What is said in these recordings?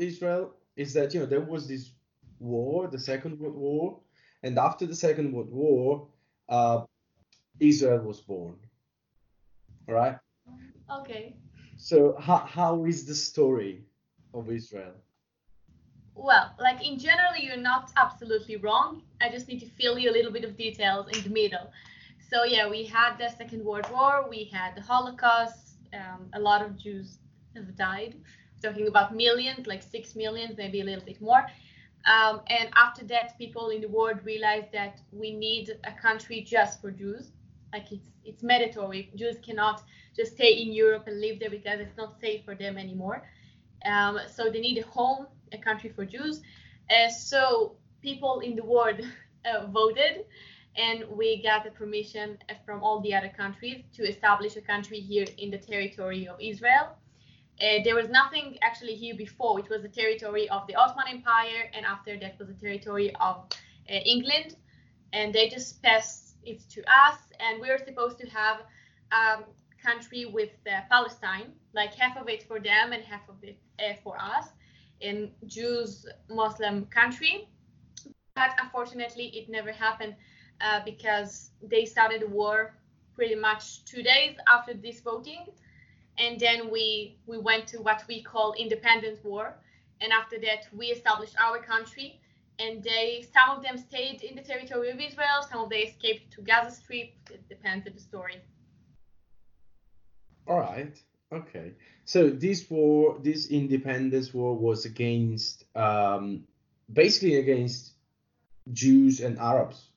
Israel is that you know there was this war, the Second World War, and after the Second World War, uh, Israel was born. Right. Okay. So how how is the story of Israel? Well, like in general, you're not absolutely wrong. I just need to fill you a little bit of details in the middle. So yeah, we had the Second World War, we had the Holocaust. Um, a lot of Jews have died. Talking about millions, like six millions, maybe a little bit more. Um, and after that, people in the world realized that we need a country just for Jews. Like it's it's mandatory. Jews cannot just stay in Europe and live there because it's not safe for them anymore. Um, so they need a home, a country for Jews. Uh, so people in the world uh, voted, and we got the permission from all the other countries to establish a country here in the territory of Israel. Uh, there was nothing actually here before, It was the territory of the Ottoman Empire, and after that was the territory of uh, England. And they just passed it to us, and we were supposed to have a country with uh, Palestine, like half of it for them and half of it uh, for us, in Jews Muslim country. But unfortunately, it never happened uh, because they started the war pretty much two days after this voting and then we we went to what we call independent war. And after that we established our country. And they some of them stayed in the territory of israel some of them escaped to gaza strip. It depends on the story. All right. Okay. So this war this independence war was against um, basically against jews and arabs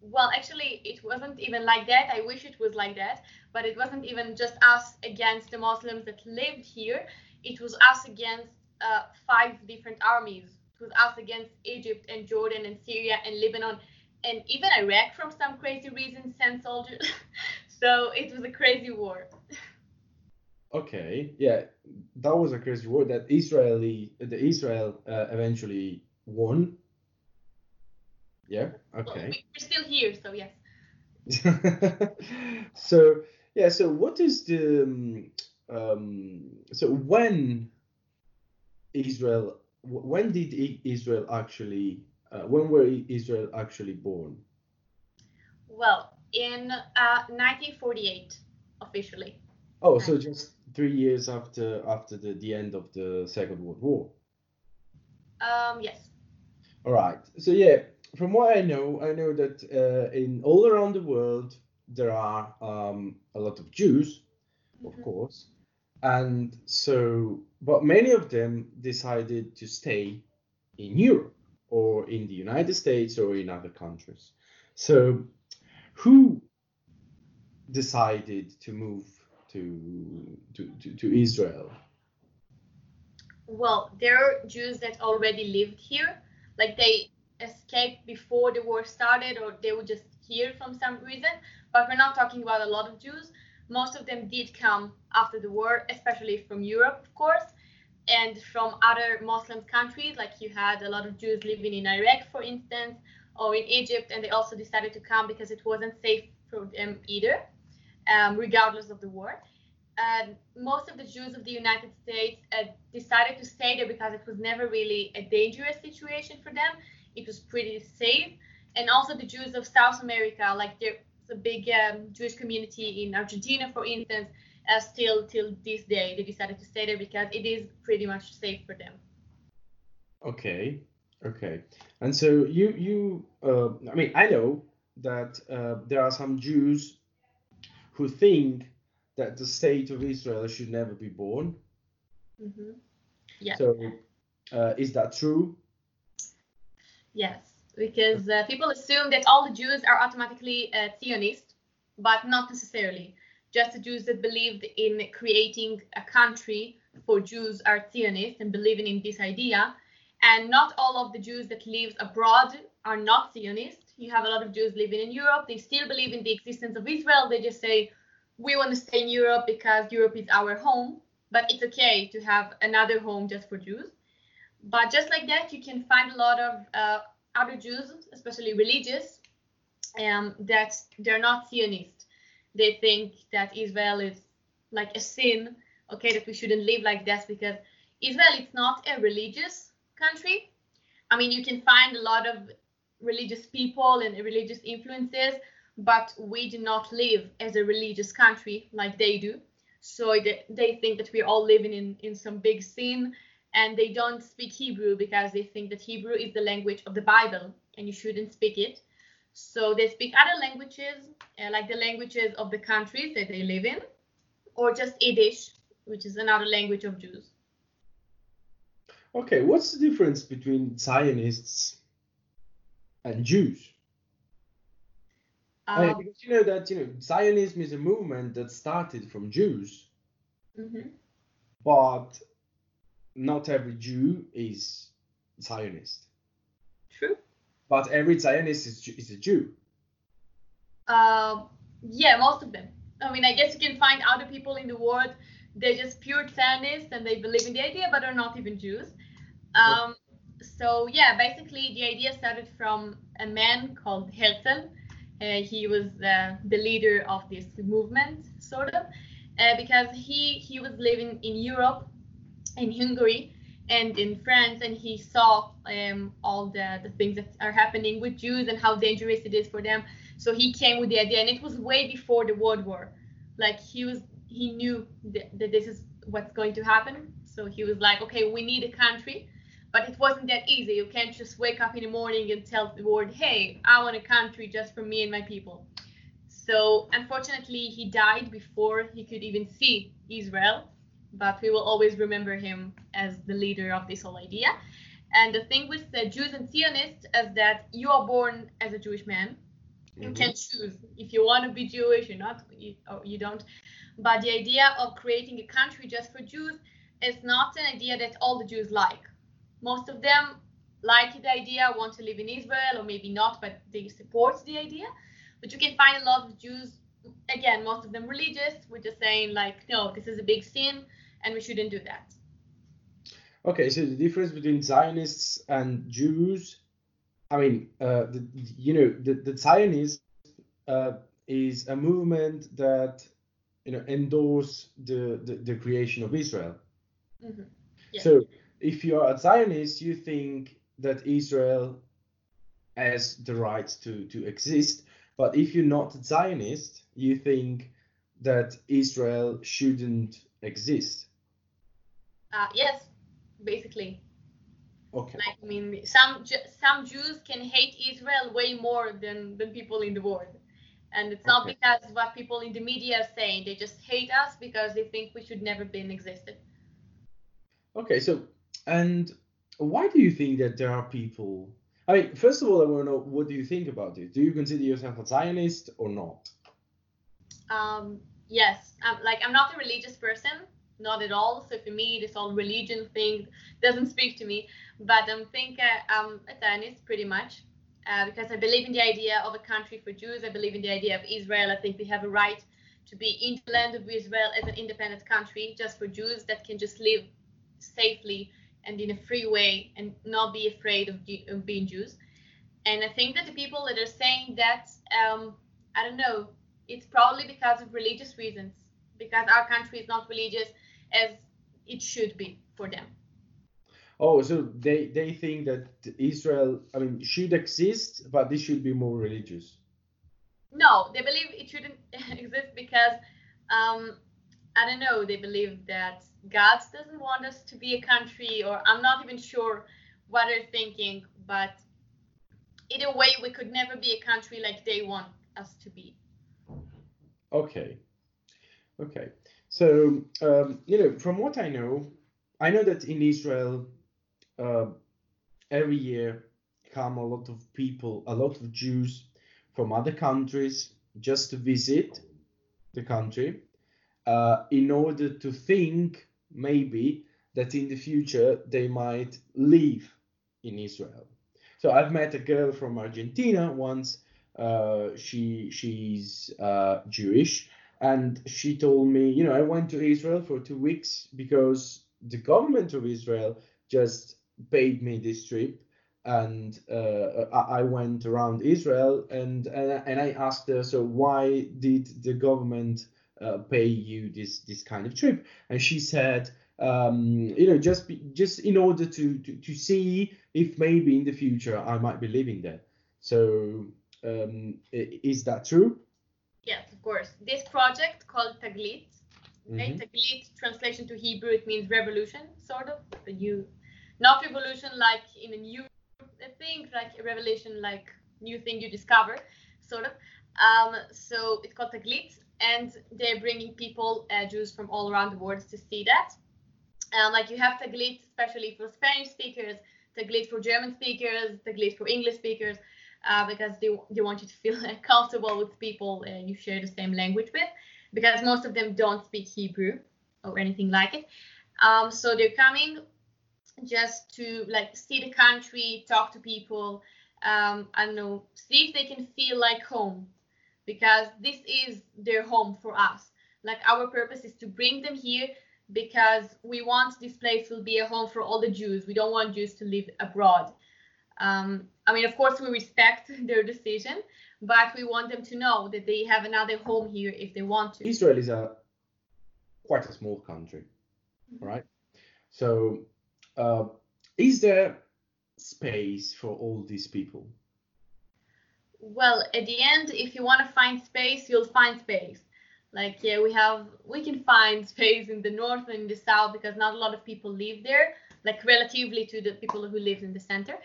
well actually it wasn't even like that. I wish it was like that but it wasn't even just us against the muslims that lived here. It was us against uh, five different armies. It was us against egypt and jordan and syria and lebanon and even iraq from some crazy reason sent soldiers. So it was a crazy war. Okay yeah that was a crazy war that israeli the israel uh, eventually won yeah. Okay. Well, we're still here, so yes. so yeah. So what is the um, um, so when Israel when did Israel actually uh, when were Israel actually born? Well, in uh, 1948 officially. Oh, so just three years after after the, the end of the Second World War. Um. Yes. All right. So yeah, from what I know, I know that uh, in all around the world there are um, a lot of Jews, of mm-hmm. course, and so but many of them decided to stay in Europe or in the United States or in other countries. So who decided to move to to, to, to Israel? Well, there are Jews that already lived here. Like they escaped before the war started or they were just here from some reason. But we're not talking about a lot of Jews. Most of them did come after the war, especially from Europe, of course, and from other Muslim countries. Like you had a lot of Jews living in Iraq, for instance, or in Egypt, and they also decided to come because it wasn't safe for them either, um, regardless of the war. Most of the Jews of the United States uh, decided to stay there because it was never really a dangerous situation for them it was pretty safe. And also the Jews of South America, like there's a big um, Jewish community in Argentina, for instance, uh, still till this day they decided to stay there because it is pretty much safe for them. Okay, okay. And so you you uh, I mean I know that uh, there are some Jews who think that the state of Israel should never be born. Mm-hmm. Yeah. So uh, is that true? Yes, because uh, people assume that all the Jews are automatically uh, Zionist, but not necessarily. Just the Jews that believed in creating a country for Jews are Zionist and believing in this idea. And not all of the Jews that live abroad are not Zionist. You have a lot of Jews living in Europe. They still believe in the existence of Israel. They just say, we want to stay in Europe because Europe is our home. But it's okay to have another home just for Jews. But just like that, you can find a lot of uh, other Jews, especially religious, um, that they're not Zionist. They think that Israel is like a sin, okay, that we shouldn't live like that because Israel is not a religious country. I mean, you can find a lot of religious people and religious influences, but we do not live as a religious country like they do. So they, they think that we're all living in, in some big sin and they don't speak Hebrew because they think that Hebrew is the language of the Bible and you shouldn't speak it. So they speak other languages, uh, like the languages of the countries that they live in, or just Yiddish, which is another language of Jews. Okay, what's the difference between Zionists and Jews? Um, because you know that you know Zionism is a movement that started from Jews, mm-hmm. but not every Jew is Zionist. True. But every Zionist is, is a Jew. Uh, yeah, most of them. I mean, I guess you can find other people in the world. They're just pure Zionists and they believe in the idea, but are not even Jews. Um, so yeah, basically the idea started from a man called Herzl. Uh, he was uh, the leader of this movement, sort of, uh, because he he was living in Europe, in Hungary, and in France, and he saw um, all the, the things that are happening with Jews and how dangerous it is for them. So he came with the idea, and it was way before the World War. Like he was, he knew that, that this is what's going to happen. So he was like, okay, we need a country but it wasn't that easy. You can't just wake up in the morning and tell the world, hey, I want a country just for me and my people. So unfortunately, he died before he could even see Israel, but we will always remember him as the leader of this whole idea. And the thing with the Jews and Zionists is that you are born as a Jewish man. You mm-hmm. can choose if you want to be Jewish or not, or you don't. But the idea of creating a country just for Jews is not an idea that all the Jews like most of them like the idea, want to live in Israel, or maybe not, but they support the idea. But you can find a lot of Jews, again, most of them religious, which are saying like, no, this is a big sin, and we shouldn't do that. Okay, so the difference between Zionists and Jews, I mean, uh, the, you know, the, the Zionist uh, is a movement that you know endorse the, the, the creation of Israel. Mm-hmm. Yeah. So if you are a Zionist, you think that Israel has the right to, to exist. But if you're not a Zionist, you think that Israel shouldn't exist. Uh, yes, basically. Okay. Like, I mean, some some Jews can hate Israel way more than than people in the world, and it's not okay. because what people in the media are saying. They just hate us because they think we should never been existed. Okay, so and why do you think that there are people? I mean, first of all, I want to know what do you think about it? Do you consider yourself a Zionist or not? Um, yes, I'm, like I'm not a religious person, not at all. So for me, this whole religion thing doesn't speak to me. But I'm think I'm a Zionist pretty much uh, because I believe in the idea of a country for Jews. I believe in the idea of Israel. I think we have a right to be in the land of Israel as an independent country, just for Jews that can just live safely and in a free way and not be afraid of, of being Jews. And I think that the people that are saying that, um, I don't know, it's probably because of religious reasons, because our country is not religious as it should be for them. Oh, so they, they think that Israel, I mean, should exist, but this should be more religious. No, they believe it shouldn't exist because, um, I don't know, they believe that God doesn't want us to be a country, or I'm not even sure what they're thinking, but either way, we could never be a country like they want us to be. Okay. Okay. So, um, you know, from what I know, I know that in Israel, uh, every year come a lot of people, a lot of Jews from other countries just to visit the country uh, in order to think maybe that in the future they might live in Israel. So I've met a girl from Argentina once. Uh, she she's uh, Jewish, and she told me, you know, I went to Israel for two weeks because the government of Israel just paid me this trip, and uh, I went around Israel, and and, I asked her, so why did the government uh, pay you this this kind of trip and she said um, you know, just be, just in order to, to to see if maybe in the future I might be living there. So um, is that true? Yes, of course. This project called Taglit? Mhm. Taglit translation to Hebrew it means revolution, sort of. A new, not revolution like in a new thing, like a revelation like new thing you discover, sort of. Um, so it's called Taglit, and they're bringing people, uh, Jews from all around the world, to see that. Um, like you have Taglit, especially for Spanish speakers, Taglit for German speakers, Taglit for English speakers, uh, because they, they want you to feel comfortable with people uh, you share the same language with, because most of them don't speak Hebrew or anything like it. Um, so they're coming just to like see the country, talk to people, um, I don't know, see if they can feel like home, because this is their home for us. Like our purpose is to bring them here because we want this place will be a home for all the Jews. We don't want Jews to live abroad. Um, I mean, of course, we respect their decision, but we want them to know that they have another home here if they want to. Israel is a quite a small country, right? So, uh, is there space for all these people? Well, at the end, if you want to find space, you'll find space. Like, yeah, we have, we can find space in the north and in the south because not a lot of people live there, like relatively to the people who live in the center.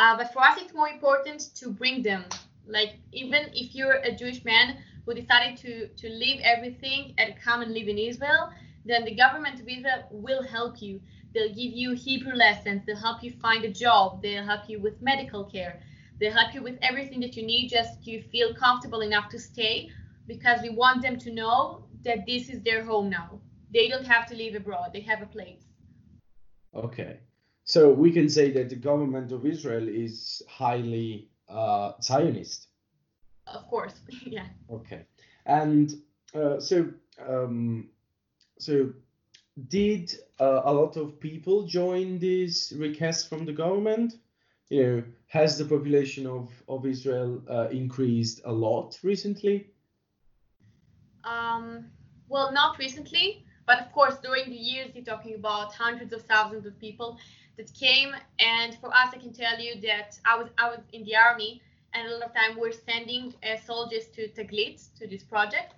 Uh, but for us, it's more important to bring them. Like, even if you're a Jewish man who decided to to leave everything and come and live in Israel, then the government of Israel will help you. They'll give you Hebrew lessons. They'll help you find a job. They'll help you with medical care. They'll help you with everything that you need just to feel comfortable enough to stay because we want them to know that this is their home now. They don't have to live abroad. They have a place. Okay, so we can say that the government of Israel is highly uh, Zionist. Of course. yeah. Okay, and uh, so um, so did uh, a lot of people join this request from the government? You know, has the population of of Israel uh, increased a lot recently? Um, well, not recently, but of course, during the years, you're talking about hundreds of thousands of people that came. And for us, I can tell you that I was I was in the army, and a lot of time we're sending uh, soldiers to Taglit to this project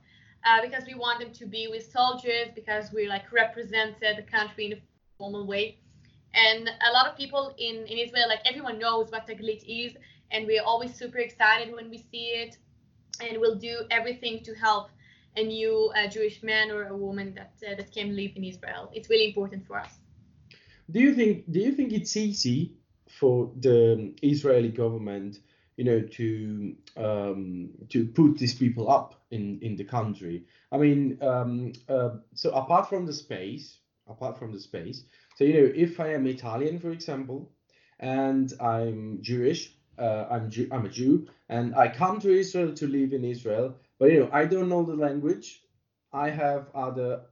uh, because we want them to be with soldiers because we like represent uh, the country in a formal way. And a lot of people in in Israel, like everyone knows what Taglit is, and we're always super excited when we see it, and we'll do everything to help a new uh, Jewish man or a woman that uh, that can live in Israel. It's really important for us. Do you think do you think it's easy for the Israeli government, you know, to um, to put these people up in in the country? I mean, um, uh, so apart from the space, apart from the space, so you know, if I am Italian, for example, and I'm Jewish, uh, I'm Jew, I'm a Jew, and I come to Israel to live in Israel, but you know, I don't know the language, I have other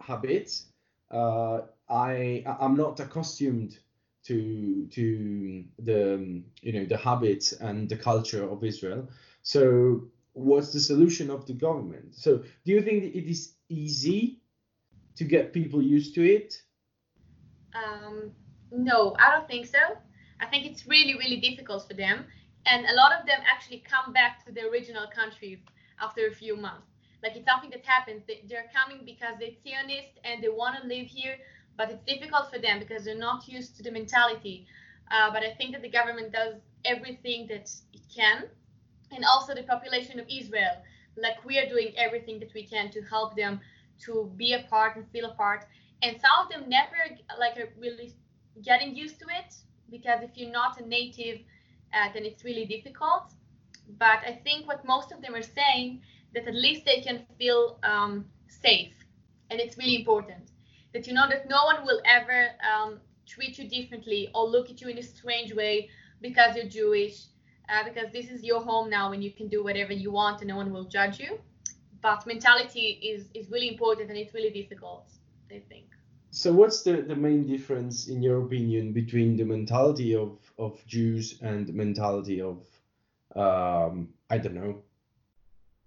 habits. Uh, I I'm not accustomed to to the you know the habits and the culture of Israel. So what's the solution of the government? So do you think it is easy to get people used to it? Um, no, I don't think so. I think it's really, really difficult for them. And a lot of them actually come back to their original countries after a few months. Like it's something that happens. They, they're coming because they're Zionist and they want to live here, but it's difficult for them because they're not used to the mentality. Uh, but I think that the government does everything that it can. And also the population of Israel. Like we are doing everything that we can to help them to be a part and feel a part. And some of them never like are really getting used to it because if you're not a native, uh, then it's really difficult. But I think what most of them are saying that at least they can feel um, safe, and it's really important that you know that no one will ever um, treat you differently or look at you in a strange way because you're Jewish, uh, because this is your home now and you can do whatever you want and no one will judge you. But mentality is is really important and it's really difficult. I think. So what's the, the main difference in your opinion between the mentality of, of Jews and the mentality of um, I don't know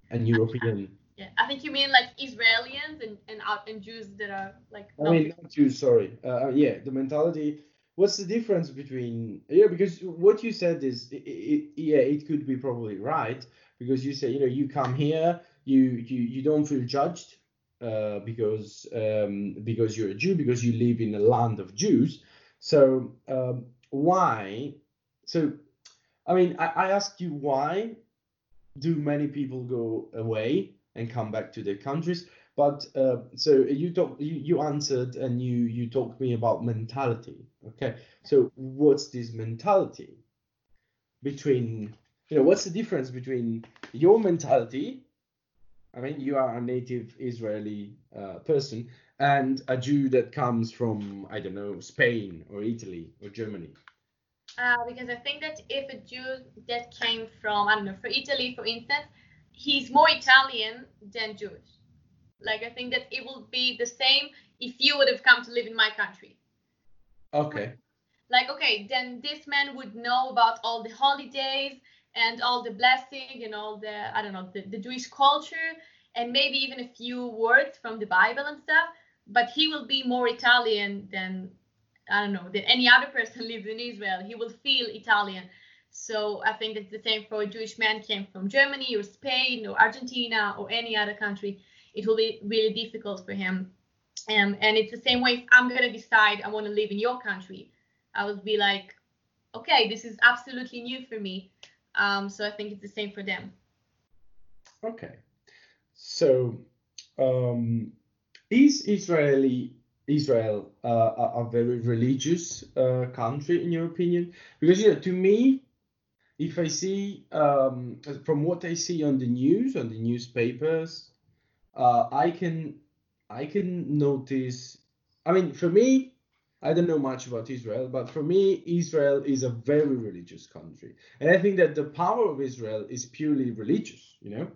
an European? Yeah, I think you mean like Israelis and and and Jews that are like. I mean, not Jews. Sorry. Uh, yeah, the mentality. What's the difference between yeah? Because what you said is, it, it, yeah, it could be probably right because you say you know you come here, you you you don't feel judged uh, because um, because you're a Jew because you live in a land of Jews. So um, why? So I mean, I, I ask you why do many people go away and come back to their countries? But uh, so you talk, you, you answered and you you talked to me about mentality. Okay, so what's this mentality between you know what's the difference between your mentality? I mean, you are a native Israeli uh, person and a Jew that comes from I don't know Spain or Italy or Germany. Uh, because I think that if a Jew that came from, I don't know, for Italy, for instance, he's more Italian than Jewish. Like, I think that it will be the same if you would have come to live in my country. Okay. Like, okay, then this man would know about all the holidays and all the blessing and all the, I don't know, the, the Jewish culture and maybe even a few words from the Bible and stuff. But he will be more Italian than I don't know, that any other person lives in Israel, he will feel Italian. So I think that's the same for a Jewish man came from Germany or Spain or Argentina or any other country. It will be really difficult for him. Um, and it's the same way if I'm gonna decide I want to live in your country, I would be like, okay, this is absolutely new for me. Um, so I think it's the same for them. Okay. So um, is Israeli Israel uh, a, a, very religious uh, country, in your opinion? Because you know, to me, if I see um, from what I see on the news, on the newspapers, uh, I can I can notice. I mean, for me, I don't know much about Israel, but for me, Israel is a very religious country, and I think that the power of Israel is purely religious. You know,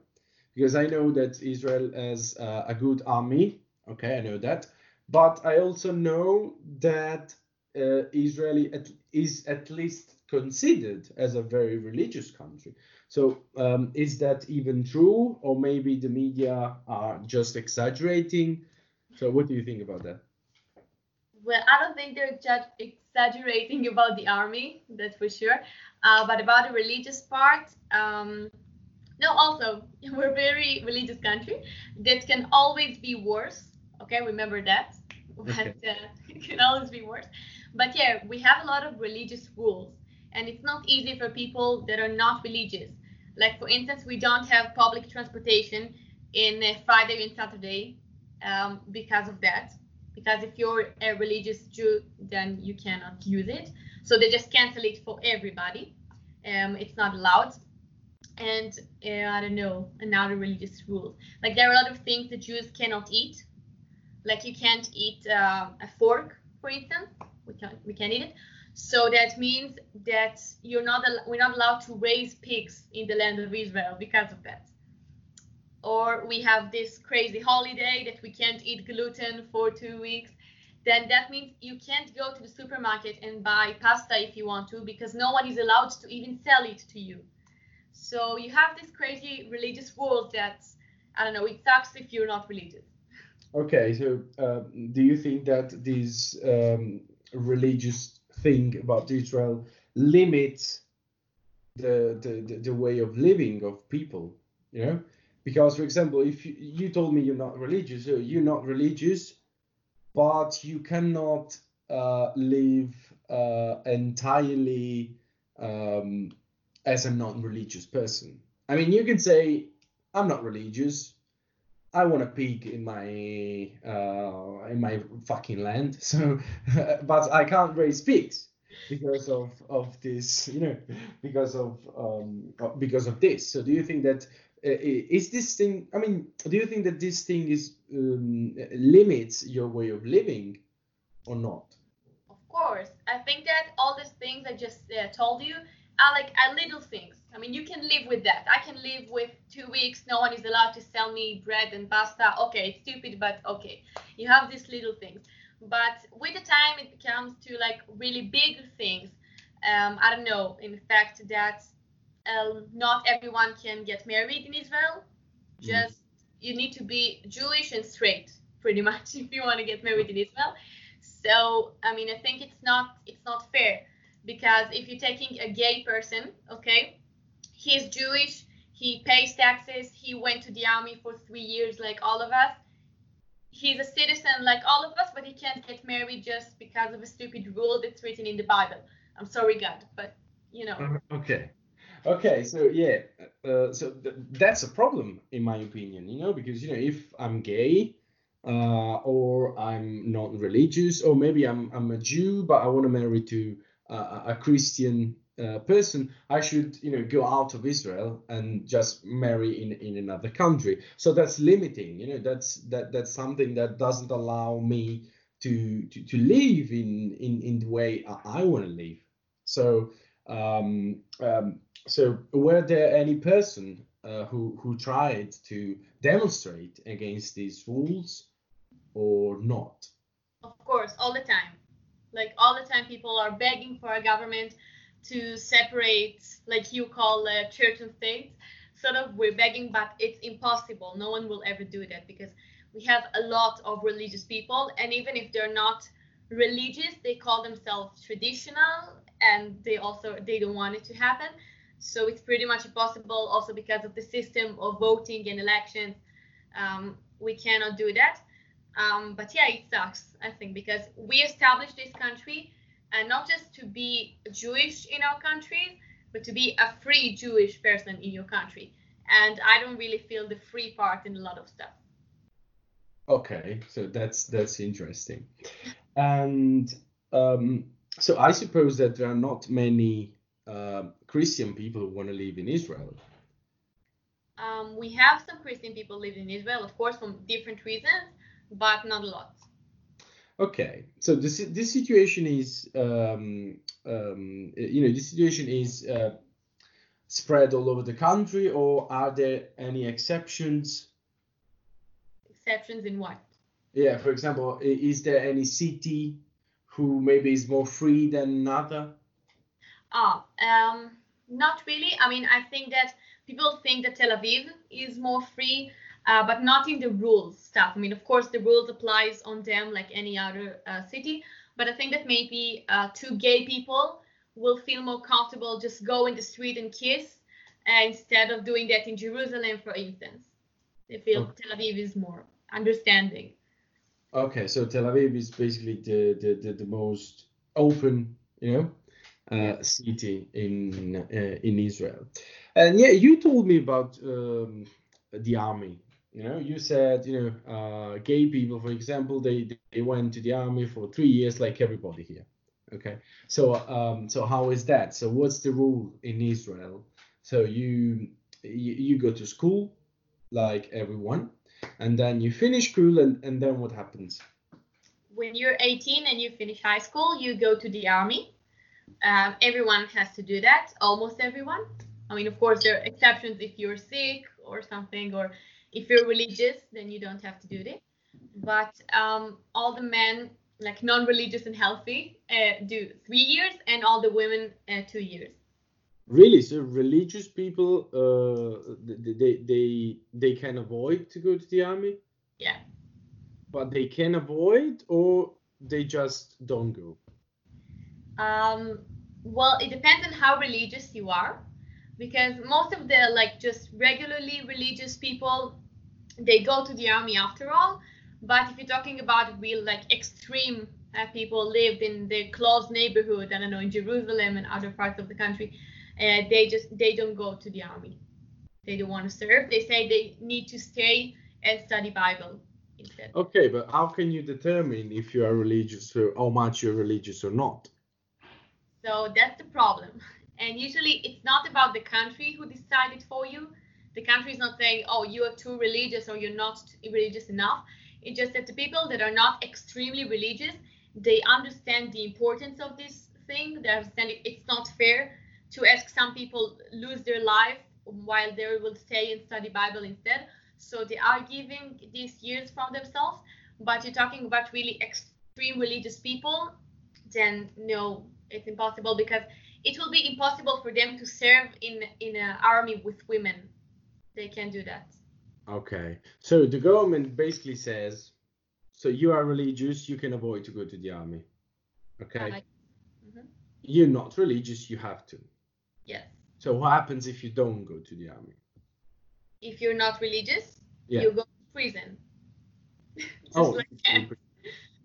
because I know that Israel has uh, a good army. Okay, I know that but I also know that uh, Israel at, is at least considered as a very religious country. So um, is that even true, or maybe the media are just exaggerating? So what do you think about that? Well, I don't think they're just exaggerating about the army, that's for sure. Uh, but about the religious part, um, no. Also, we're a very religious country. That can always be worse. Okay, remember that but uh, it can always be worse. But yeah, we have a lot of religious rules, and it's not easy for people that are not religious. Like for instance, we don't have public transportation in uh, Friday and Saturday um, because of that. Because if you're a religious Jew, then you cannot use it. So they just cancel it for everybody. Um, it's not allowed. And uh, I don't know another religious rules. Like there are a lot of things that Jews cannot eat like you can't eat uh, a fork, for instance. We can't we can't eat it. So that means that you're not we're not allowed to raise pigs in the land of Israel because of that. Or we have this crazy holiday that we can't eat gluten for two weeks. Then that means you can't go to the supermarket and buy pasta if you want to because no one is allowed to even sell it to you. So you have this crazy religious world that I don't know. It sucks if you're not religious. Okay, so uh, do you think that these um, religious thing about Israel limits the, the, the, way of living of people? You know, because for example, if you, you told me you're not religious, so you're not religious, but you cannot uh, live uh, entirely um, as a non-religious person. I mean, you can say I'm not religious, I want a pig in my uh, in my fucking land. So, but I can't raise pigs because of of this, you know, because of um because of this. So, do you think that uh, is this thing? I mean, do you think that this thing is um, limits your way of living, or not? Of course, I think that all these things I just uh, told you are like are little things I mean, you can live with that. I can live with two weeks. No one is allowed to sell me bread and pasta. Okay, it's stupid, but okay. You have these little things. But with the time, it becomes to like really big things. Um, I don't know. In fact, that um, not everyone can get married in Israel. Mm. Just you need to be Jewish and straight, pretty much, if you want to get married in Israel. So I mean, I think it's not it's not fair because if you're taking a gay person, okay, he's Jewish, he pays taxes, he went to the army for three years, like all of us. He's a citizen like all of us, but he can't get married just because of a stupid rule that's written in the Bible. I'm sorry, God, but you know. Okay. Okay, so yeah, uh, so th- that's a problem in my opinion, you know, because you know if I'm gay uh, or I'm not religious, or maybe I'm I'm a Jew but I want to marry to uh, a Christian uh, person, I should you know go out of Israel and just marry in in another country. So that's limiting, you know, that's that that's something that doesn't allow me to to, to live in in in the way I, want to live. So um, um, so were there any person uh, who who tried to demonstrate against these rules or not? Of course, all the time. Like all the time, people are begging for a government to separate, like you call uh, church and state. Sort of, we're begging, but it's impossible. No one will ever do that because we have a lot of religious people, and even if they're not religious, they call themselves traditional, and they also they don't want it to happen. So it's pretty much impossible. Also because of the system of voting and elections, um, we cannot do that. Um, but yeah, it sucks, I think, because we established this country and not just to be Jewish in our country, but to be a free Jewish person in your country. And I don't really feel the free part in a lot of stuff. Okay, so that's that's interesting. And um, so I suppose that there are not many uh, Christian people who want to live in Israel. Um, we have some Christian people living in Israel, of course, from different reasons, but not a lot. Okay, so this this situation is um, um, you know this situation is uh, spread all over the country, or are there any exceptions? Exceptions in what? Yeah, for example, is there any city who maybe is more free than another? Ah, um, not really. I mean, I think that people think that Tel Aviv is more free uh, but not in the rules stuff. I mean, of course, the rules applies on them like any other uh, city, but I think that maybe uh, two gay people will feel more comfortable just go in the street and kiss uh, instead of doing that in Jerusalem, for instance. They feel okay. Tel Aviv is more understanding. Okay, so Tel Aviv is basically the the, the, the most open, you know, uh, city in uh, in Israel. And yeah, you told me about um, the army you know, you said, you know, uh, gay people, for example, they they went to the army for three years, like everybody here. Okay, so um, so how is that? So what's the rule in Israel? So you you, you go to school, like everyone, and then you finish school, and and then what happens? When you're 18 and you finish high school, you go to the army. Um, everyone has to do that, almost everyone. I mean, of course, there are exceptions if you're sick or something, or if you're religious, then you don't have to do it. But um, all the men, like non-religious and healthy, uh, do three years, and all the women uh, two years. Really? So religious people, uh, they they they can avoid to go to the army? Yeah. But they can avoid, or they just don't go. Um. Well, it depends on how religious you are because most of the like just regularly religious people they go to the army after all. But if you're talking about real like extreme uh, people lived in the close neighborhood i don't know in jerusalem and other parts of the country uh, they just they don't go to the army. They don't want to serve. They say they need to stay and study bible instead. Okay but how can you determine if you are religious or how much you're religious or not? So that's the problem. And usually it's not about the country who decided for you. The country is not saying, oh, you are too religious or you're not religious enough. It's just that the people that are not extremely religious, they understand the importance of this thing. They understand it's not fair to ask some people lose their life while they will stay and study Bible instead. So they are giving these years from themselves. But you're talking about really extreme religious people, then no, it's impossible because it will be impossible for them to serve in in an army with women. They can do that. Okay. So the government basically says, so you are religious, you can avoid to go to the army. Okay. Like- Mhm. You're not religious, you have to. Yes. So what happens if you don't go to the army? If you're not religious, Yeah. you go to prison. Oh, like in prison.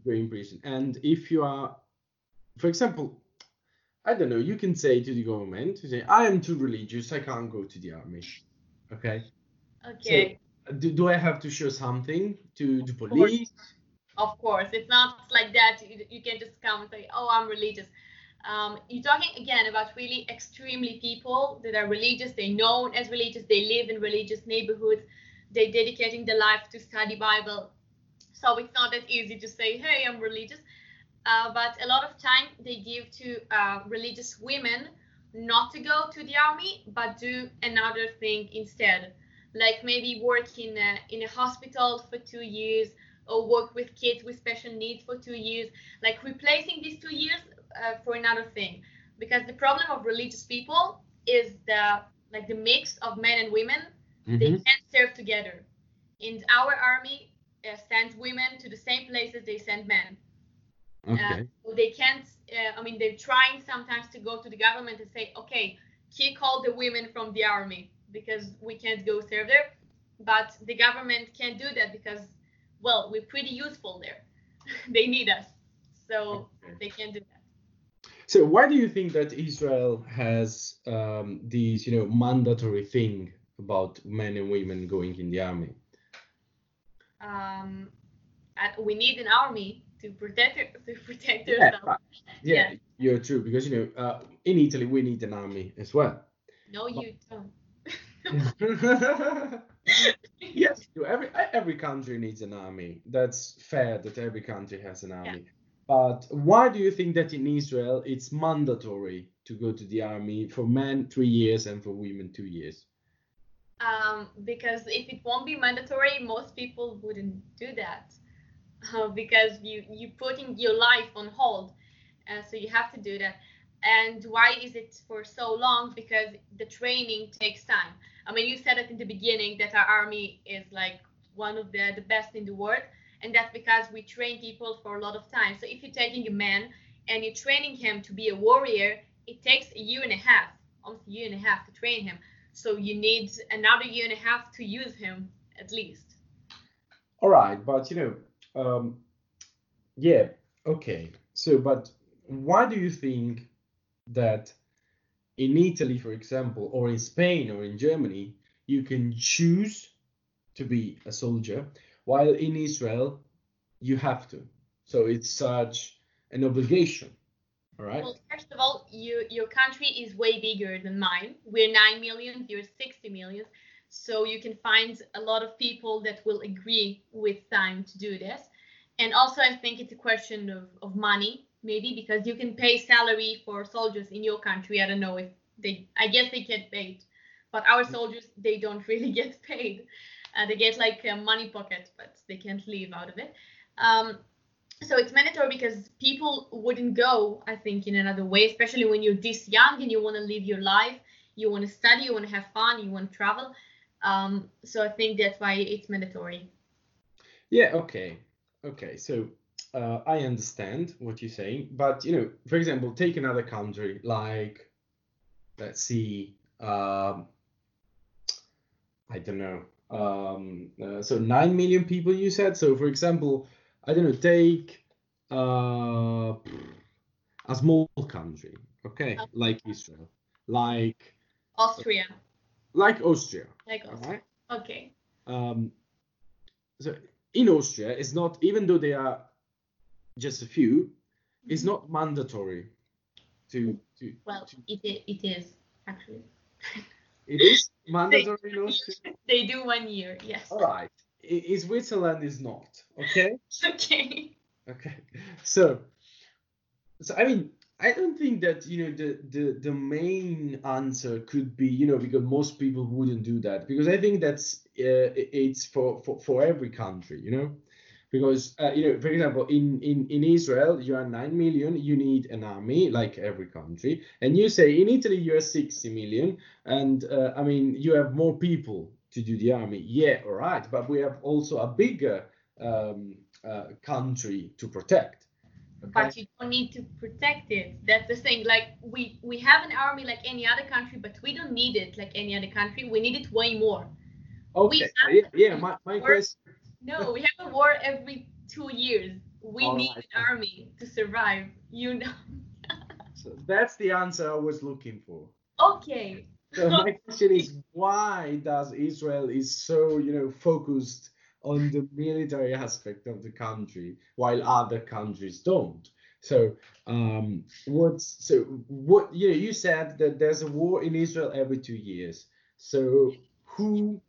In prison. And if you are, for example, I don't know, you can say to the government, you say, I am too religious, I can't go to the army. Okay. Okay. Do, do I have to show something to the police? Of course, it's not like that. You, you can just come and say, "Oh, I'm religious." Um, you're talking again about really extremely people that are religious. They're known as religious. They live in religious neighborhoods. They're dedicating their life to study Bible. So it's not that easy to say, "Hey, I'm religious." Uh, but a lot of time they give to uh, religious women not to go to the army, but do another thing instead, like maybe work in a, in a hospital for two years or work with kids with special needs for two years, like replacing these two years uh, for another thing. Because the problem of religious people is the like the mix of men and women. They Mhm. can't serve together. And our army uh, sends women to the same places they send men. Okay. So they can't. Uh, I mean, they're trying sometimes to go to the government and say, okay, kick all the women from the army because we can't go serve there. But the government can't do that because, well, we're pretty useful there. they need us, so they can't do that. So why do you think that Israel has um, these, you know, mandatory thing about men and women going in the army? Um, we need an army to protect to protect Yeah, yeah, Yeah. you're true because you know uh, in Italy we need an army as well. No, you don't. yes, every every country needs an army. That's fair that every country has an army. But why do you think that in Israel it's mandatory to go to the army for men three years and for women two years? um, because if it won't be mandatory, most people wouldn't do that because you you putting your life on hold, uh, so you have to do that. And why is it for so long? Because the training takes time. I mean, you said it in the beginning that our army is like one of the the best in the world, and that's because we train people for a lot of time. So if you're taking a man and you're training him to be a warrior, it takes a year and a half, almost a year and a half to train him. So you need another year and a half to use him at least. All right, but you know, um, yeah, okay. So, but why do you think that in Italy, for example, or in Spain or in Germany, you can choose to be a soldier, while in Israel, you have to? So it's such an obligation, all right? Well, first of all, you, your country is way bigger than mine. We're 9 million, you're 60 million. So you can find a lot of people that will agree with time to do this. And also, I think it's a question of, of money, maybe, because you can pay salary for soldiers in your country. I don't know if they, I guess they get paid. But our soldiers, they don't really get paid. Uh, they get like a money pocket, but they can't live out of it. Um, so it's mandatory because people wouldn't go i think in another way especially when you're this young and you want to live your life you want to study you want to have fun you want to travel um, so i think that's why it's mandatory Yeah, okay. Okay, so uh, I understand what you're saying, but you know, for example, take another country like, let's see, um, I don't know, um, uh, so 9 million people you said. So, for example, I don't know, take uh, a small country, okay, Okay. like Israel, like austria like Austria, like austria. right? okay um, so in Austria, it's not even though they are just a few, it's not mandatory to to. well to it it is actually it is mandatory in Austria. they do one year yes All right, in Switzerland is not. Okay, okay okay. So, so I mean, I don't think that you know the the the main answer could be you know because most people wouldn't do that. Because I think that's uh, it's for, for for every country you know? Because uh, you know for example in in in Israel you are 9 million you need an army like every country. And you say in Italy you are 60 million. And uh, I mean you have more people to do the army. Yeah, all right, but we have also a bigger um, uh, country to protect. Okay? But you don't need to protect it. That's the thing. Like we we have an army like any other country, but we don't need it like any other country. We need it way more. Okay. Yeah, yeah. My, my question. No, we have a war every two years. We All need right. an army to survive. You know. so that's the answer I was looking for. Okay. So my question is, why does Israel is so you know focused on the military aspect of the country while other countries don't? So um, what's so what you know, you said that there's a war in Israel every two years. So who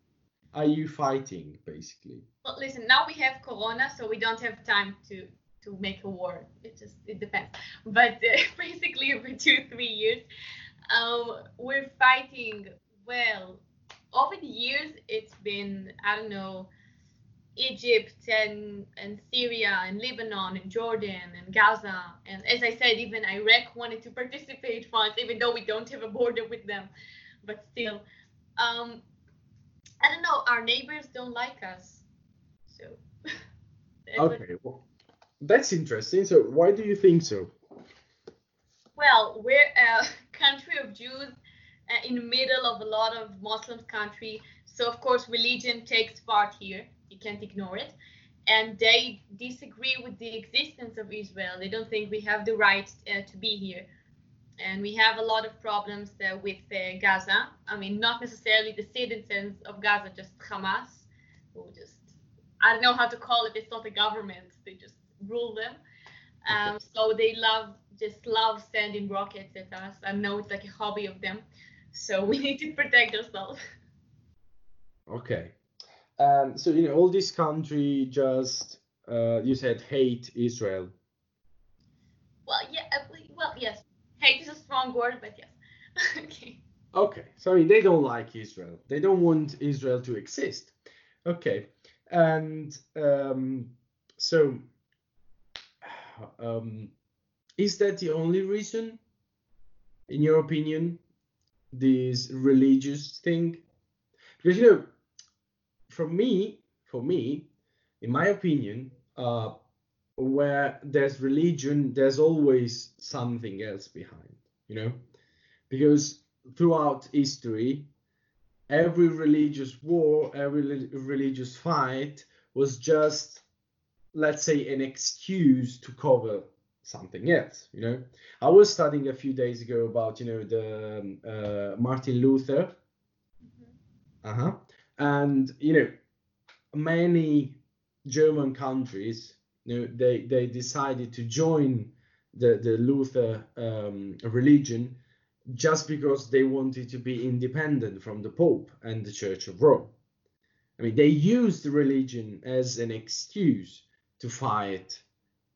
are you fighting basically? Well, listen, now we have Corona, so we don't have time to to make a war. It just it depends. But uh, basically, every two three years, um, we're fighting. Well, over the years, it's been I don't know. Egypt and, and Syria and Lebanon and Jordan and Gaza and as I said even Iraq wanted to participate once even though we don't have a border with them but still um, I don't know. Our neighbors don't like us. So. okay. Well, that's interesting. So why do you think so? Well, we're a country of Jews uh, in the middle of a lot of Muslim country. So of course religion takes part here. You can't ignore it. And they disagree with the existence of Israel. They don't think we have the right uh, to be here and we have a lot of problems uh, with uh, Gaza. I mean, not necessarily the citizens of Gaza, just Hamas, who just I don't know how to call it. It's not a government; they just rule them. Um, so they love just love sending rockets at us. I know it's like a hobby of them. So we need to protect ourselves. Okay. Um, so you know, all this country just uh, you said hate Israel. Well, yeah. Uh, well, yes hate is a strong word, but yes. okay. Okay, so I mean, they don't like Israel. They don't want Israel to exist. Okay, and um, so um, is that the only reason, in your opinion, this religious thing? Because you know, for me, for me, in my opinion, uh, where there's religion, there's always something else behind, you know? Because throughout history, every religious war, every religious fight was just, let's say, an excuse to cover something else, you know? I was studying a few days ago about, you know, the um, uh, Martin Luther. Mm-hmm. Uh huh. And, you know, many German countries you know, they they decided to join the the Luther um, religion just because they wanted to be independent from the Pope and the Church of Rome. I mean, they used religion as an excuse to fight.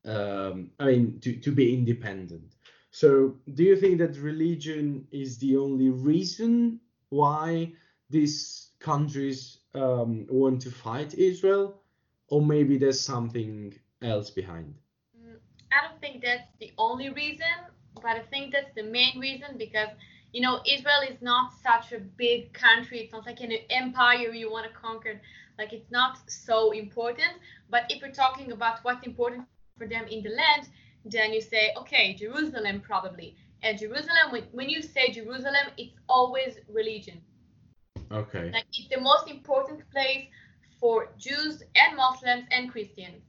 Um, I mean, to to be independent. So, do you think that religion is the only reason why these countries um, want to fight Israel, or maybe there's something else behind? Mm, I don't think that's the only reason, but I think that's the main reason because you know Israel is not such a big country. It's not like an empire you want to conquer. Like it's not so important. But if we're talking about what's important for them in the land, then you say, okay, Jerusalem probably. And Jerusalem, when, when you say Jerusalem, it's always religion. Okay. Like it's the most important place for Jews and Muslims and Christians.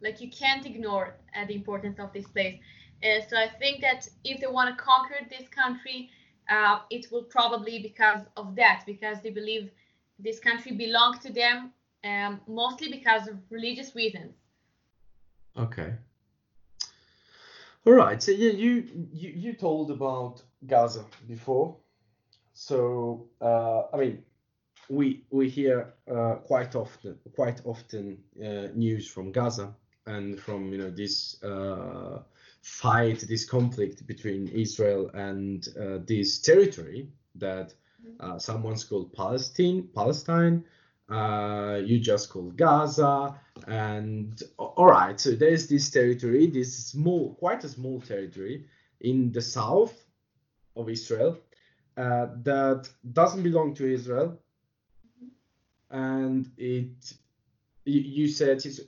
Like you can't ignore uh, the importance of this place. Uh, so I think that if they want to conquer this country, uh, it will probably because of that, because they believe this country belongs to them, um, mostly because of religious reasons. Okay. All right. So yeah, you you, you told about Gaza before. So uh, I mean, we we hear uh, quite often quite often uh, news from Gaza and from you know this fight, this conflict between Israel and this territory that uh, someone's called Palestine, Palestine. Uh, you just call Gaza, and all right. So there's this territory, this small, quite a small territory in the south of Israel uh, that doesn't belong to Israel, and it you, you said it's.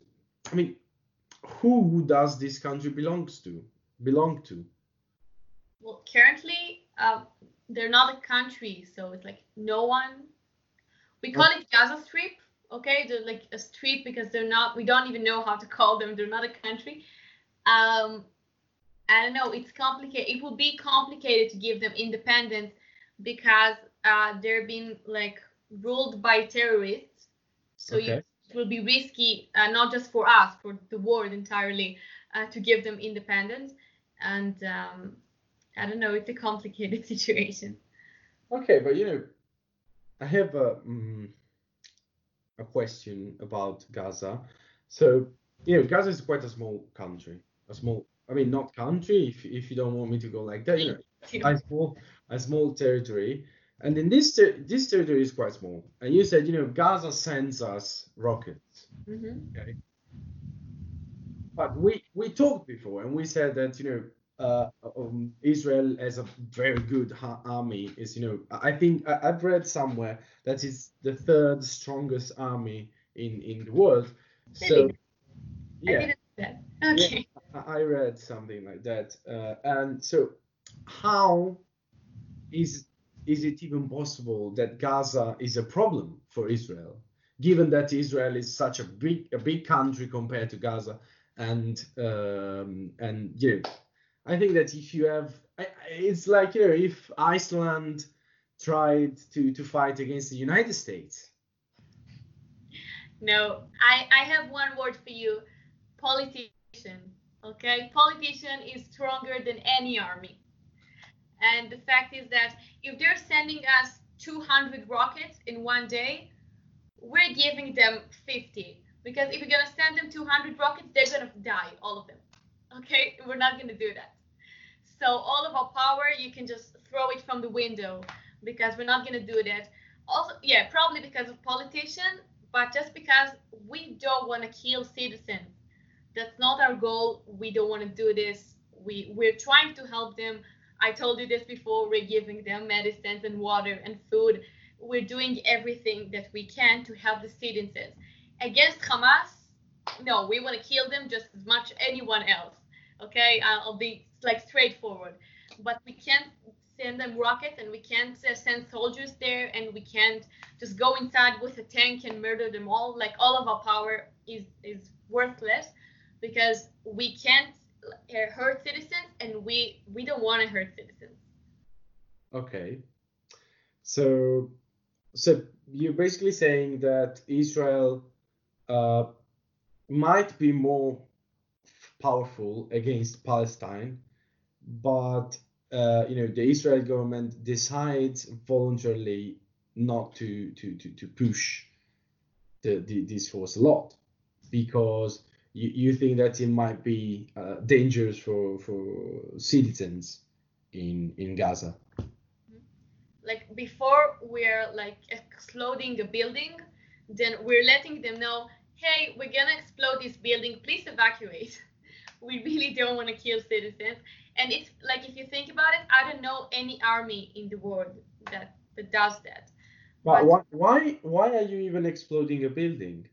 I mean, who does this country belongs to? Belong to? Well, currently, um, they're not a country, so it's like no one. We call it Gaza Strip, okay? They're like a strip because they're not. We don't even know how to call them. They're not a country. Um, I don't know. It's complicated. It will be complicated to give them independence because uh, they're being like ruled by terrorists. So Okay. you, it will be risky, uh, not just for us, for the world entirely, uh, to give them independence. And um, I don't know. It's a complicated situation. Okay, but you know, I have a mm, a question about Gaza. So you know, Gaza is quite a small country. A small, I mean, not country. If if you don't want me to go like that, you know, a small a small territory. And in this ter- this territory is quite small. And you said, you know, Gaza sends us rockets. Mhm. Okay. But we we talked before, and we said that you know. Uh, um, Israel has a very good ha- army. Is you know I think I, I've read somewhere that it's the third strongest army in in the world. So yeah, didn't know that. Okay. I I read something like that. Uh, and so, how is is it even possible that Gaza is a problem for Israel, given that Israel is such a big a big country compared to Gaza, and um, and you know, I think that if you have, it's like you know, if Iceland tried to to fight against the United States. No, I, I have one word for you politician. Okay? Politician is stronger than any army. And the fact is that if they're sending us 200 rockets in one day, we're giving them 50. Because if you're going to send them 200 rockets, they're going to die, all of them. Okay? We're not going to do that. So all of our power, you can just throw it from the window because we're not going to do that. Also, yeah, probably because of politician, but just because we don't want to kill citizens. That's not our goal. We don't want to do this. We we're trying to help them. I told you this before. We're giving them medicines and water and food. We're doing everything that we can to help the citizens. Against Hamas, no, we want to kill them just as much as anyone else. Okay, I'll be like straightforward. But we can't send them rockets and we can't uh, send soldiers there and we can't just go inside with a tank and murder them all. Like all of our power is is worthless because we can't hurt citizens and we we don't want to hurt citizens. Okay. So, so you're basically saying that Israel uh, might be more powerful against Palestine, but uh, you know the Israel government decides voluntarily not to to to, to push the, the this force a lot because you, you think that it might be uh, dangerous for for citizens in in Gaza. Like before we're like exploding a building, then we're letting them know, hey, we're gonna explode this building. Please evacuate. We really don't want to kill citizens. And it's like if you think about it, I don't know any army in the world that that does that. But But- why, why why are you even exploding a building?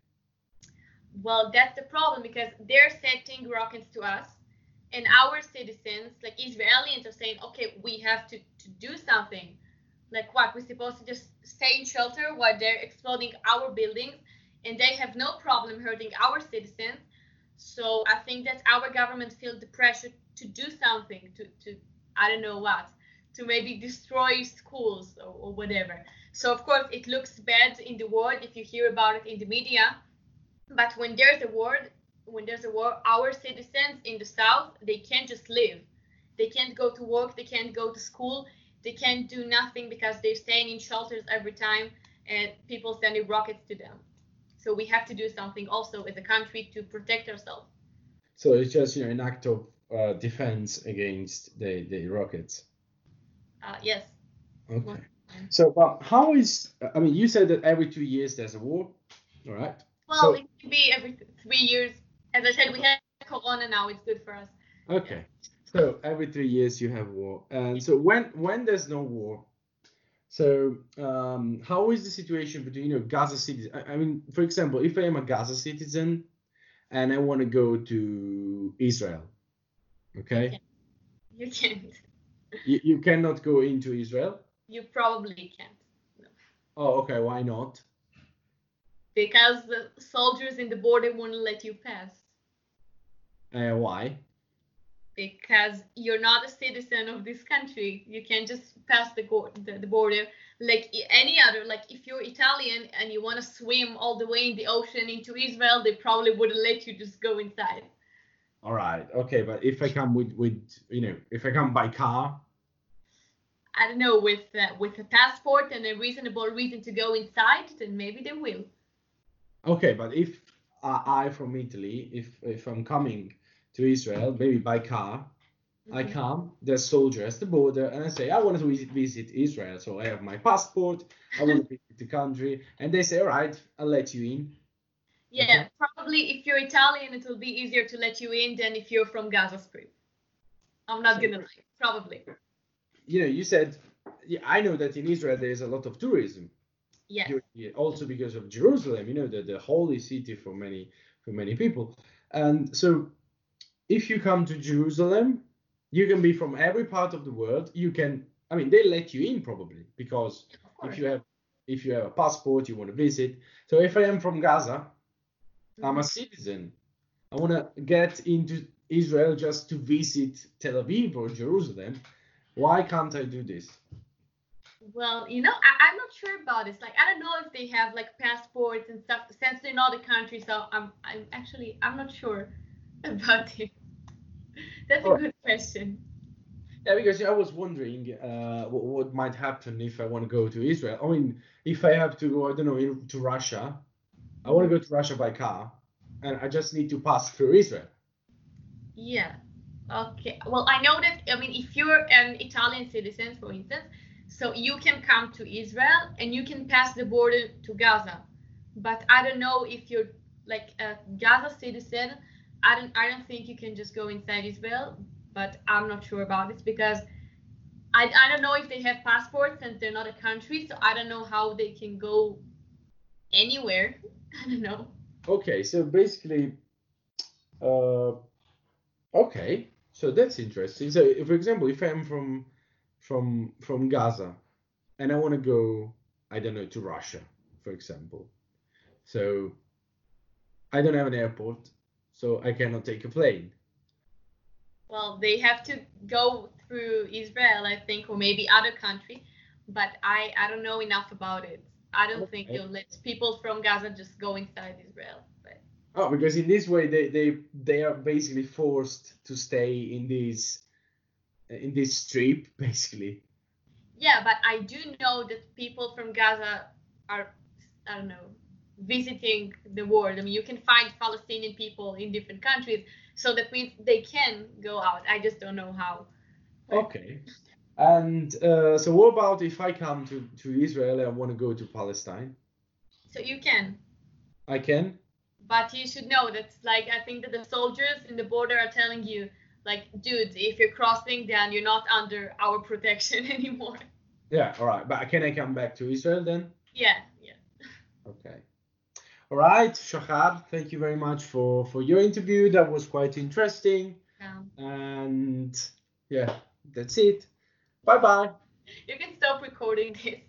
Well, that's the problem because they're setting rockets to us, and our citizens, like Israelis, are saying, okay, we have to, to do something. Like what? We're supposed to just stay in shelter while they're exploding our buildings, and they have no problem hurting our citizens. So I think that our government feels the pressure to do something, to, to I don't know what, to maybe destroy schools or, or whatever. So of course it looks bad in the world if you hear about it in the media but when there's a war, when there's a war, our citizens in the south they can't just live. They can't go to work. They can't go to school. They can't do nothing because they're staying in shelters every time, and people sending rockets to them. So we have to do something also as a country to protect ourselves. So it's just you know an act of uh, defense against the the rockets. Uh, yes. Okay. So, but how is I mean, you said that every two years there's a war, all right? Well, So- it could be every three years. As I said, we have Corona now. It's good for us. Okay. So every three years you have war, and so when when there's no war, So, um, how is the situation between you know Gaza cities? I, I mean, for example, if I am a Gaza citizen and I want to go to Israel, okay, You can't. you, you cannot go into Israel. You probably can't. Oh, okay. Why not? Because the soldiers in the border won't let you pass. Uh, why? Because you're not a citizen of this country. You can't just pass the, go- the, the border like any other. Like if you're Italian and you want to swim all the way in the ocean into Israel, they probably wouldn't let you just go inside. All right. Okay, but if I come with with you know if I come by car, I don't know with uh, with a passport and a reasonable reason to go inside, then maybe they will. Okay, but if I, I from Italy, if if I'm coming to Israel, maybe by car, I Mhm. come, there's soldiers at the border, and I say, I want to visit, visit Israel. So I have my passport, I want to visit the country. And they say, all right, I'll let you in. Yeah, probably if you're Italian, it will be easier to let you in than if you're from Gaza Strip. I'm not gonna lie, probably. You know, you said, yeah, I know that in Israel there's a lot of tourism. Yeah, Also because of Jerusalem, you know, the, the holy city for many for many people. And so if you come to Jerusalem, you can be from every part of the world. You can I mean they let you in probably because if you have if you have a passport you want to visit so if i am from gaza i'm a Mhm. citizen i want to get into israel just to visit tel aviv or jerusalem why can't i do this Well, you know, I, I'm not sure about this. Like, I don't know if they have like passports and stuff since they're not a country. So I'm, I'm actually, I'm not sure about it. That's a good question. yeah because i was wondering uh, what, what might happen if i want to go to israel i mean if i have to go i don't know in- to russia i want to go to russia by car and i just need to pass through israel Yeah. Okay. Well, I know that. I mean, if you're an Italian citizen, for instance, so you can come to Israel and you can pass the border to Gaza. But I don't know if you're like a Gaza citizen. I don't. I don't think you can just go inside Israel. But I'm not sure about this because I, I don't know if they have passports and they're not a country. So I don't know how they can go anywhere. I don't know. Okay, so basically, uh, okay, so that's interesting. So, for example, if I'm from from from Gaza and I want to go, I don't know, to Russia, for example, so I don't have an airport, so I cannot take a plane. Well, they have to go through Israel, I think, or maybe other country, but I I don't know enough about it. I don't think Okay. they'll let people from Gaza just go inside Israel. But Oh, because in this way they they they are basically forced to stay in this in this strip, basically. yeah, but I do know that people from Gaza are I don't know visiting the world. I mean, you can find Palestinian people in different countries, so that means they can go out. I just don't know how. Okay. And uh, so, what about if I come to, to Israel and I want to go to Palestine? So you can, I can? But you should know that, like, I think that the soldiers in the border are telling you, like, dude, if you're crossing, then you're not under our protection anymore. Yeah, all right. But can I come back to Israel then? Yeah, yeah. Okay. All right, Shahar, thank you very much for, for your interview. That was quite interesting. Um, And yeah, that's it. Bye bye. you can stop recording this.